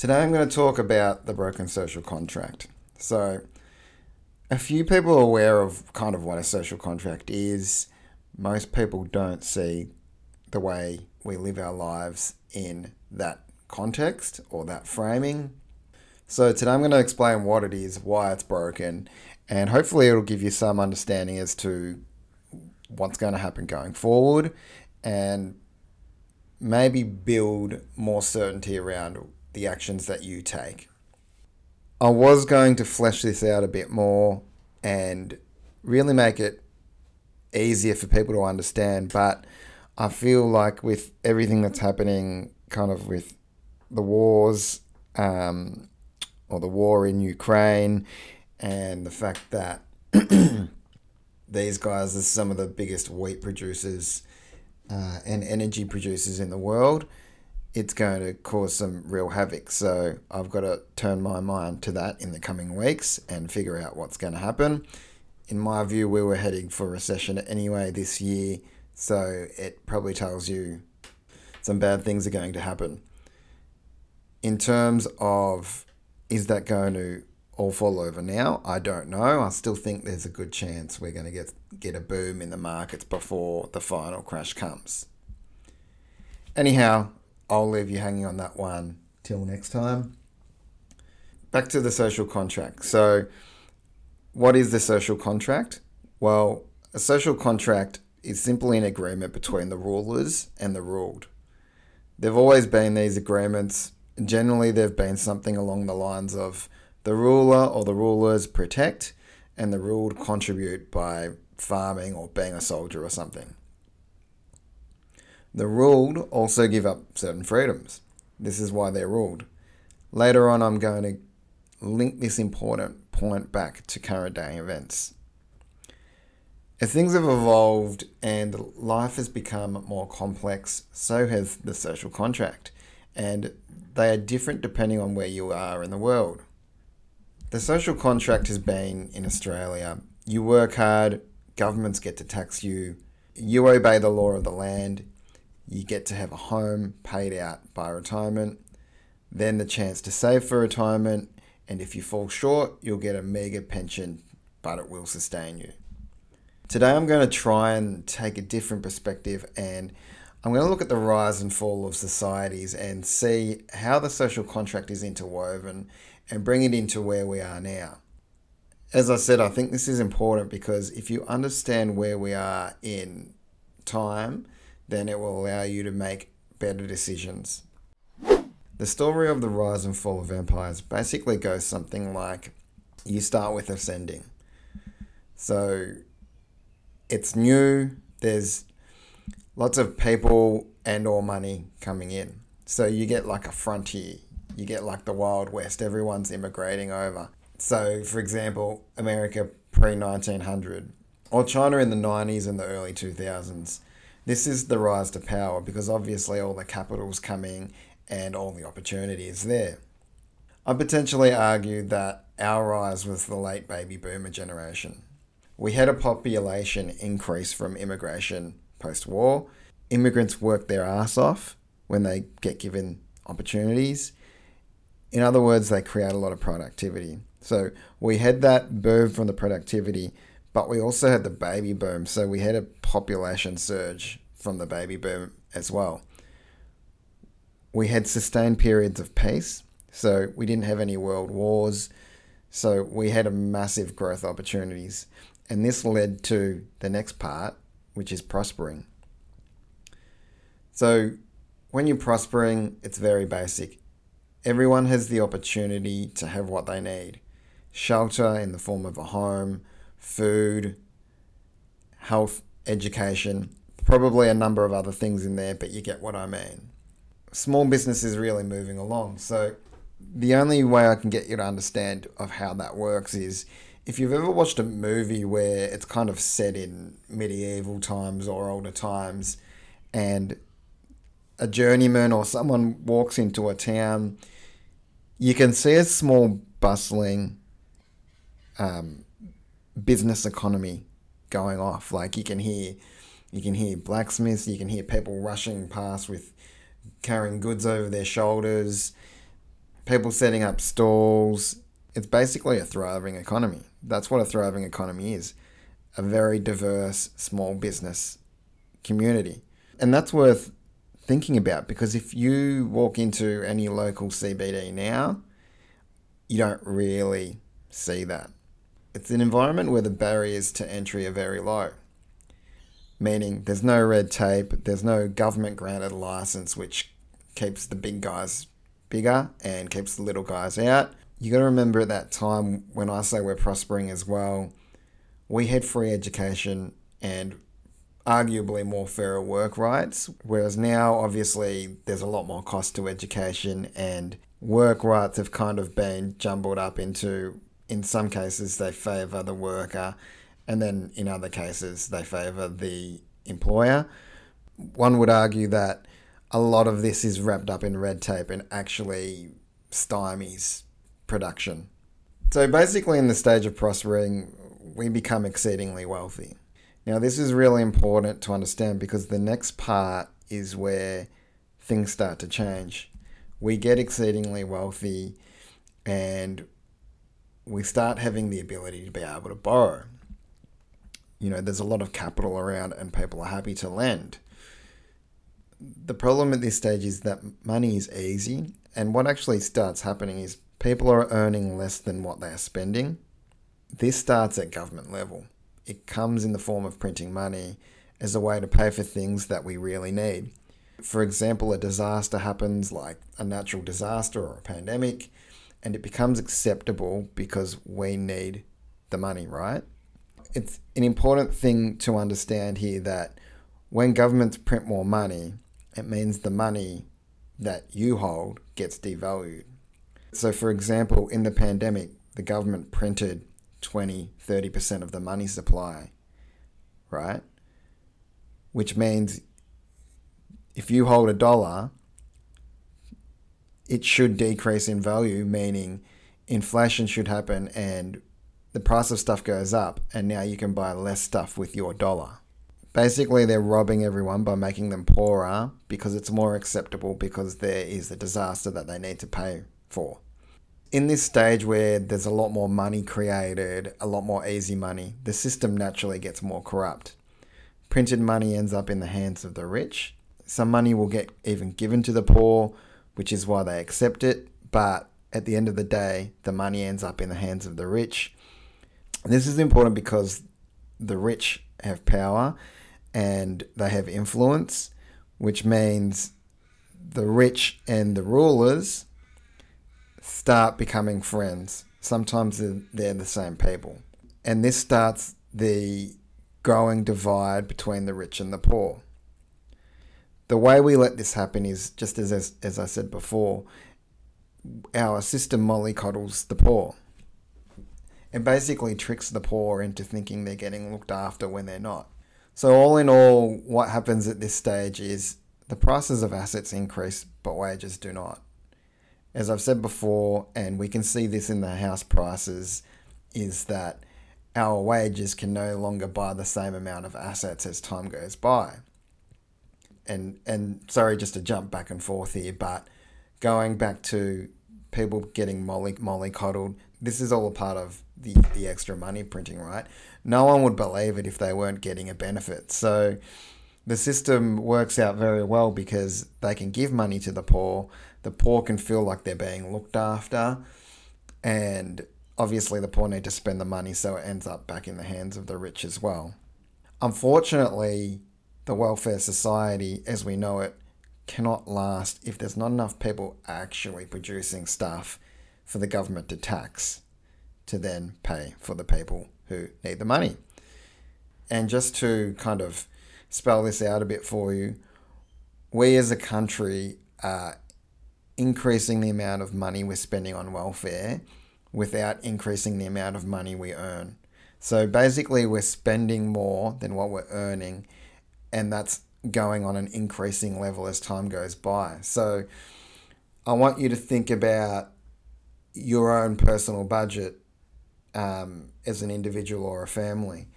Today I'm going to talk about the broken social contract. So, a few people are aware of kind of what a social contract is. Most people don't see the way we live our lives in that context or that framing. So, today I'm going to explain what it is, why it's broken, and hopefully it'll give you some understanding as to what's going to happen going forward and maybe build more certainty around the actions that you take. I was going to flesh this out a bit more and really make it easier for people to understand, but I feel like with everything that's happening, kind of with the wars, um, or the war in Ukraine, and the fact that these guys are some of the biggest wheat producers uh, and energy producers in the world, it's going to cause some real havoc. So I've got to turn my mind to that in the coming weeks and figure out what's going to happen. In my view, we were heading for recession anyway this year, so it probably tells you some bad things are going to happen. In terms of is that going to all fall over now? I don't know. I still think there's a good chance we're going to get get a boom in the markets before the final crash comes. Anyhow, I'll leave you hanging on that one till next time. Back to the social contract. So, what is the social contract? Well, a social contract is simply an agreement between the rulers and the ruled. There've always been these agreements. Generally, they've been something along the lines of the ruler or the rulers protect, and the ruled contribute by farming or being a soldier or something. The ruled also give up certain freedoms. This is why they're ruled. Later on, I'm going to link this important point back to current day events. As things have evolved and life has become more complex, so has the social contract, and they are different depending on where you are in the world. The social contract has been in Australia you work hard, governments get to tax you, you obey the law of the land, you get to have a home paid out by retirement, then the chance to save for retirement, and if you fall short, you'll get a mega pension, but it will sustain you. Today, I'm going to try and take a different perspective and I'm going to look at the rise and fall of societies and see how the social contract is interwoven and bring it into where we are now. As I said, I think this is important because if you understand where we are in time, then it will allow you to make better decisions. The story of the rise and fall of empires basically goes something like you start with ascending. So it's new, there's lots of people and or money coming in. So you get like a frontier. You get like the Wild West. Everyone's immigrating over. So, for example, America pre 1900 or China in the 90s and the early 2000s this is the rise to power because obviously all the capital's coming and all the opportunity is there. I potentially argue that our rise was the late baby boomer generation. We had a population increase from immigration post war. Immigrants work their ass off when they get given opportunities. In other words, they create a lot of productivity. So we had that boom from the productivity but we also had the baby boom, so we had a population surge from the baby boom as well. We had sustained periods of peace, so we didn't have any world wars, so we had a massive growth opportunities. And this led to the next part, which is prospering. So when you're prospering, it's very basic. Everyone has the opportunity to have what they need shelter in the form of a home, food, health, education, probably a number of other things in there, but you get what I mean. Small business is really moving along. So the only way I can get you to understand of how that works is if you've ever watched a movie where it's kind of set in medieval times or older times and a journeyman or someone walks into a town, you can see a small bustling um, business economy going off. Like you can hear, you can hear blacksmiths, you can hear people rushing past with carrying goods over their shoulders. people setting up stalls. It's basically a thriving economy. That's what a thriving economy is a very diverse small business community. And that's worth thinking about because if you walk into any local CBD now, you don't really see that. It's an environment where the barriers to entry are very low, meaning there's no red tape, there's no government granted license which keeps the big guys bigger and keeps the little guys out. You got to remember at that time when I say we're prospering as well, we had free education and arguably more fairer work rights, whereas now obviously there's a lot more cost to education and work rights have kind of been jumbled up into in some cases they favour the worker and then in other cases they favour the employer. One would argue that a lot of this is wrapped up in red tape and actually stymies production. So basically, in the stage of prospering, we become exceedingly wealthy. Now, this is really important to understand because the next part is where things start to change. We get exceedingly wealthy and we start having the ability to be able to borrow. You know, there's a lot of capital around and people are happy to lend. The problem at this stage is that money is easy, and what actually starts happening is people are earning less than what they are spending this starts at government level. It comes in the form of printing money as a way to pay for things that we really need. For example, a disaster happens like a natural disaster or a pandemic, and it becomes acceptable because we need the money, right? It's an important thing to understand here that when governments print more money, it means the money that you hold gets devalued. So, for example, in the pandemic, the government printed 20, 30% of the money supply, right? Which means if you hold a dollar, it should decrease in value, meaning inflation should happen and the price of stuff goes up, and now you can buy less stuff with your dollar. Basically, they're robbing everyone by making them poorer because it's more acceptable because there is a disaster that they need to pay for in this stage where there's a lot more money created, a lot more easy money, the system naturally gets more corrupt. Printed money ends up in the hands of the rich. Some money will get even given to the poor, which is why they accept it, but at the end of the day, the money ends up in the hands of the rich. This is important because the rich have power and they have influence, which means the rich and the rulers start becoming friends. Sometimes they're the same people. And this starts the growing divide between the rich and the poor. The way we let this happen is just as, as, as I said before, our system mollycoddles the poor. It basically tricks the poor into thinking they're getting looked after when they're not. So, all in all, what happens at this stage is the prices of assets increase, but wages do not as I've said before, and we can see this in the house prices, is that our wages can no longer buy the same amount of assets as time goes by. And and sorry just to jump back and forth here, but going back to people getting molly molly coddled, this is all a part of the, the extra money printing, right? No one would believe it if they weren't getting a benefit. So the system works out very well because they can give money to the poor the poor can feel like they're being looked after, and obviously the poor need to spend the money, so it ends up back in the hands of the rich as well. Unfortunately, the welfare society, as we know it, cannot last if there's not enough people actually producing stuff for the government to tax to then pay for the people who need the money. And just to kind of spell this out a bit for you, we as a country are increasing the amount of money we're spending on welfare without increasing the amount of money we earn. So basically, we're spending more than what we're earning, and that's going on an increasing level as time goes by. So I want you to think about your own personal budget um, as an individual or a family.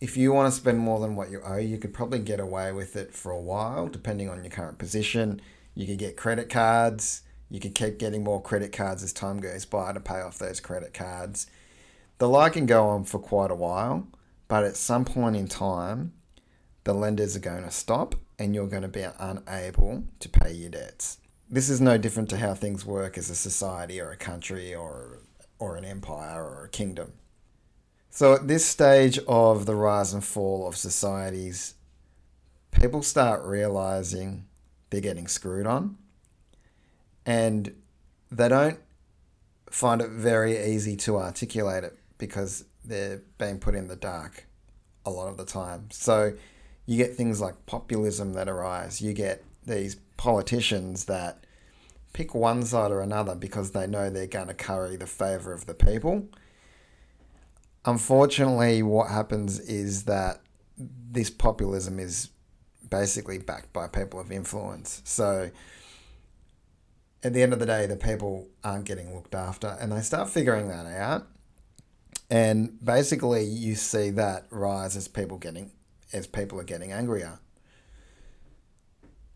If you want to spend more than what you owe, you could probably get away with it for a while, depending on your current position you could get credit cards, You could keep getting more credit cards as time goes by to pay off those credit cards. The lie can go on for quite a while, but at some point in time, the lenders are going to stop and you're going to be unable to pay your debts. This is no different to how things work as a society or a country or, or an empire or a kingdom. So, at this stage of the rise and fall of societies, people start realizing they're getting screwed on and they don't find it very easy to articulate it because they're being put in the dark a lot of the time. So you get things like populism that arise. You get these politicians that pick one side or another because they know they're going to curry the favor of the people. Unfortunately, what happens is that this populism is basically backed by people of influence. So at the end of the day, the people aren't getting looked after, and they start figuring that out. And basically, you see that rise as people getting as people are getting angrier.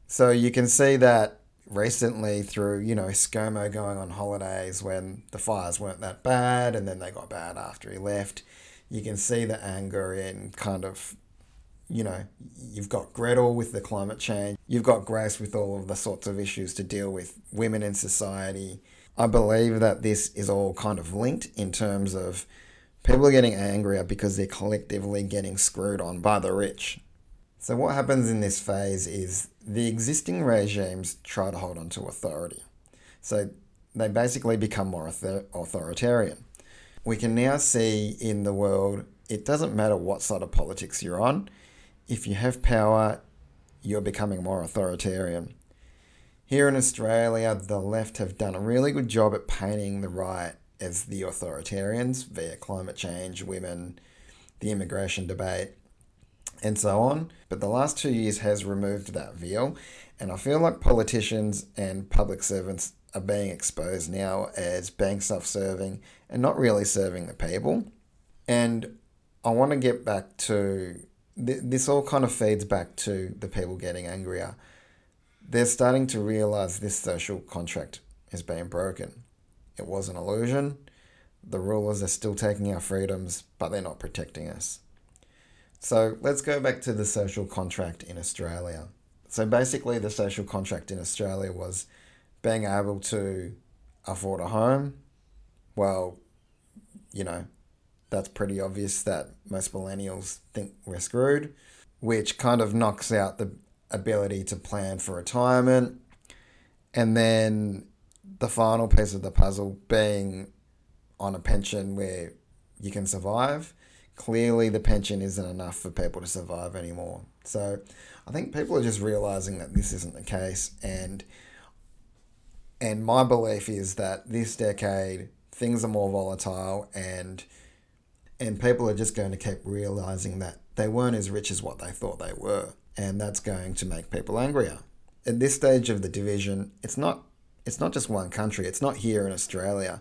So you can see that recently through you know ScoMo going on holidays when the fires weren't that bad, and then they got bad after he left. You can see the anger in kind of you know, you've got Gretel with the climate change, you've got Grace with all of the sorts of issues to deal with women in society. I believe that this is all kind of linked in terms of people are getting angrier because they're collectively getting screwed on by the rich. So, what happens in this phase is the existing regimes try to hold on to authority. So, they basically become more authoritarian. We can now see in the world, it doesn't matter what side of politics you're on if you have power, you're becoming more authoritarian. Here in Australia, the left have done a really good job at painting the right as the authoritarians via climate change, women, the immigration debate, and so on. But the last two years has removed that veil, and I feel like politicians and public servants are being exposed now as being self serving and not really serving the people. And I want to get back to this all kind of feeds back to the people getting angrier. They're starting to realize this social contract is being broken. It was an illusion. The rulers are still taking our freedoms, but they're not protecting us. So let's go back to the social contract in Australia. So basically, the social contract in Australia was being able to afford a home. Well, you know, that's pretty obvious that most millennials think we're screwed, which kind of knocks out the ability to plan for retirement. And then the final piece of the puzzle being on a pension where you can survive. Clearly, the pension isn't enough for people to survive anymore. So, I think people are just realizing that this isn't the case, and and my belief is that this decade things are more volatile, and and people are just going to keep realizing that they weren't as rich as what they thought they were. And that's going to make people angrier. At this stage of the division, it's not it's not just one country, it's not here in Australia.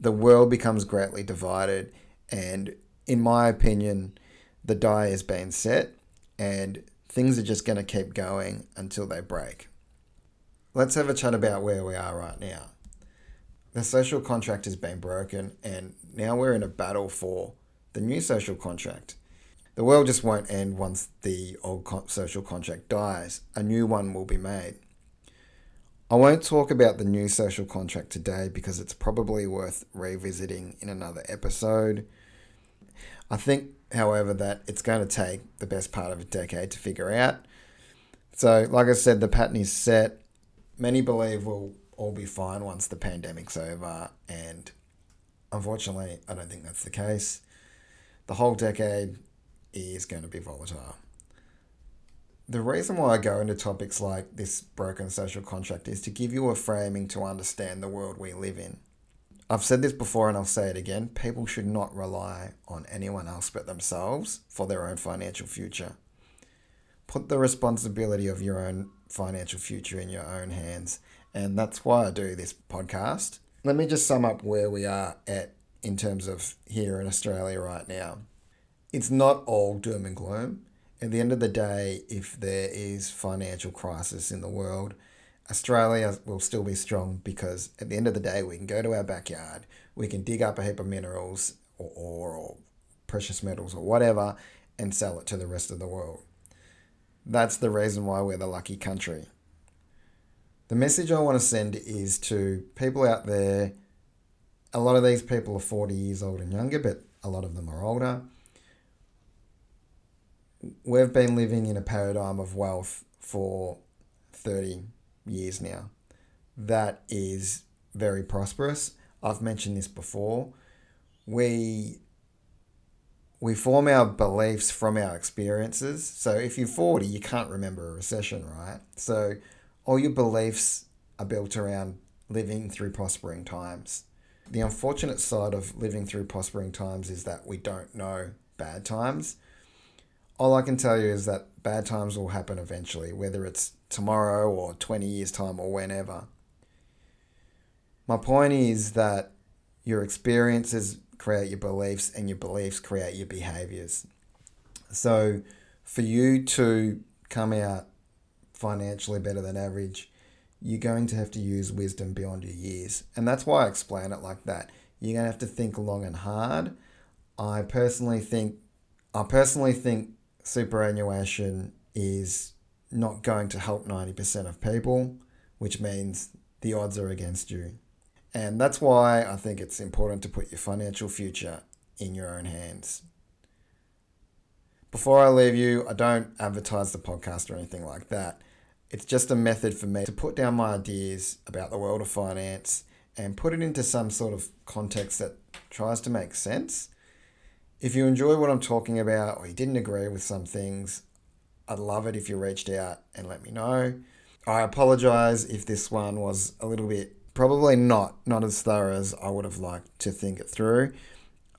The world becomes greatly divided and in my opinion, the die has been set and things are just going to keep going until they break. Let's have a chat about where we are right now. The social contract has been broken, and now we're in a battle for the new social contract. The world just won't end once the old social contract dies, a new one will be made. I won't talk about the new social contract today because it's probably worth revisiting in another episode. I think, however, that it's going to take the best part of a decade to figure out. So, like I said, the pattern is set. Many believe we'll all be fine once the pandemic's over. And unfortunately, I don't think that's the case. The whole decade is going to be volatile. The reason why I go into topics like this broken social contract is to give you a framing to understand the world we live in. I've said this before and I'll say it again people should not rely on anyone else but themselves for their own financial future. Put the responsibility of your own financial future in your own hands and that's why I do this podcast. Let me just sum up where we are at in terms of here in Australia right now. It's not all doom and gloom. At the end of the day, if there is financial crisis in the world, Australia will still be strong because at the end of the day, we can go to our backyard, we can dig up a heap of minerals or, or, or precious metals or whatever and sell it to the rest of the world. That's the reason why we're the lucky country. The message I want to send is to people out there. A lot of these people are 40 years old and younger, but a lot of them are older. We've been living in a paradigm of wealth for 30 years now. That is very prosperous. I've mentioned this before. We we form our beliefs from our experiences. So if you're 40, you can't remember a recession, right? So all your beliefs are built around living through prospering times. The unfortunate side of living through prospering times is that we don't know bad times. All I can tell you is that bad times will happen eventually, whether it's tomorrow or 20 years' time or whenever. My point is that your experiences create your beliefs and your beliefs create your behaviors. So, for you to come out financially better than average, you're going to have to use wisdom beyond your years. And that's why I explain it like that. You're going to have to think long and hard. I personally think I personally think superannuation is not going to help 90% of people, which means the odds are against you. And that's why I think it's important to put your financial future in your own hands. Before I leave you, I don't advertise the podcast or anything like that. It's just a method for me to put down my ideas about the world of finance and put it into some sort of context that tries to make sense. If you enjoy what I'm talking about or you didn't agree with some things, I'd love it if you reached out and let me know. I apologize if this one was a little bit probably not not as thorough as I would have liked to think it through.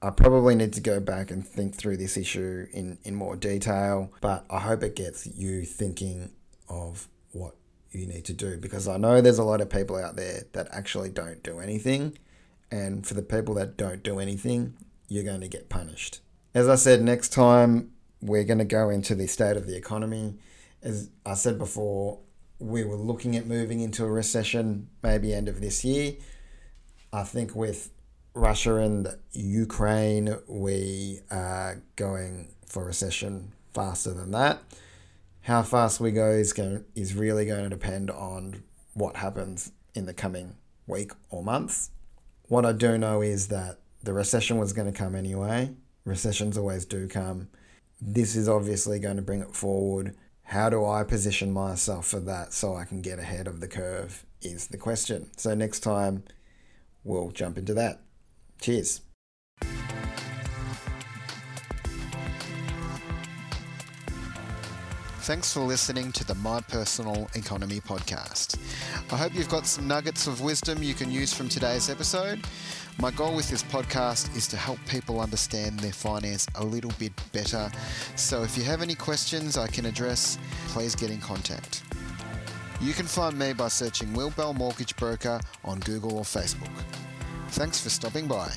I probably need to go back and think through this issue in, in more detail, but I hope it gets you thinking of what you need to do because I know there's a lot of people out there that actually don't do anything. And for the people that don't do anything, you're going to get punished. As I said, next time we're going to go into the state of the economy. As I said before, we were looking at moving into a recession maybe end of this year. I think with Russia and Ukraine, we are going for recession faster than that. How fast we go is going is really going to depend on what happens in the coming week or months. What I do know is that the recession was going to come anyway. Recessions always do come. This is obviously going to bring it forward how do I position myself for that so I can get ahead of the curve? Is the question. So next time we'll jump into that. Cheers. Thanks for listening to the My Personal Economy podcast. I hope you've got some nuggets of wisdom you can use from today's episode. My goal with this podcast is to help people understand their finance a little bit better. So if you have any questions I can address, please get in contact. You can find me by searching Will Bell Mortgage Broker on Google or Facebook. Thanks for stopping by.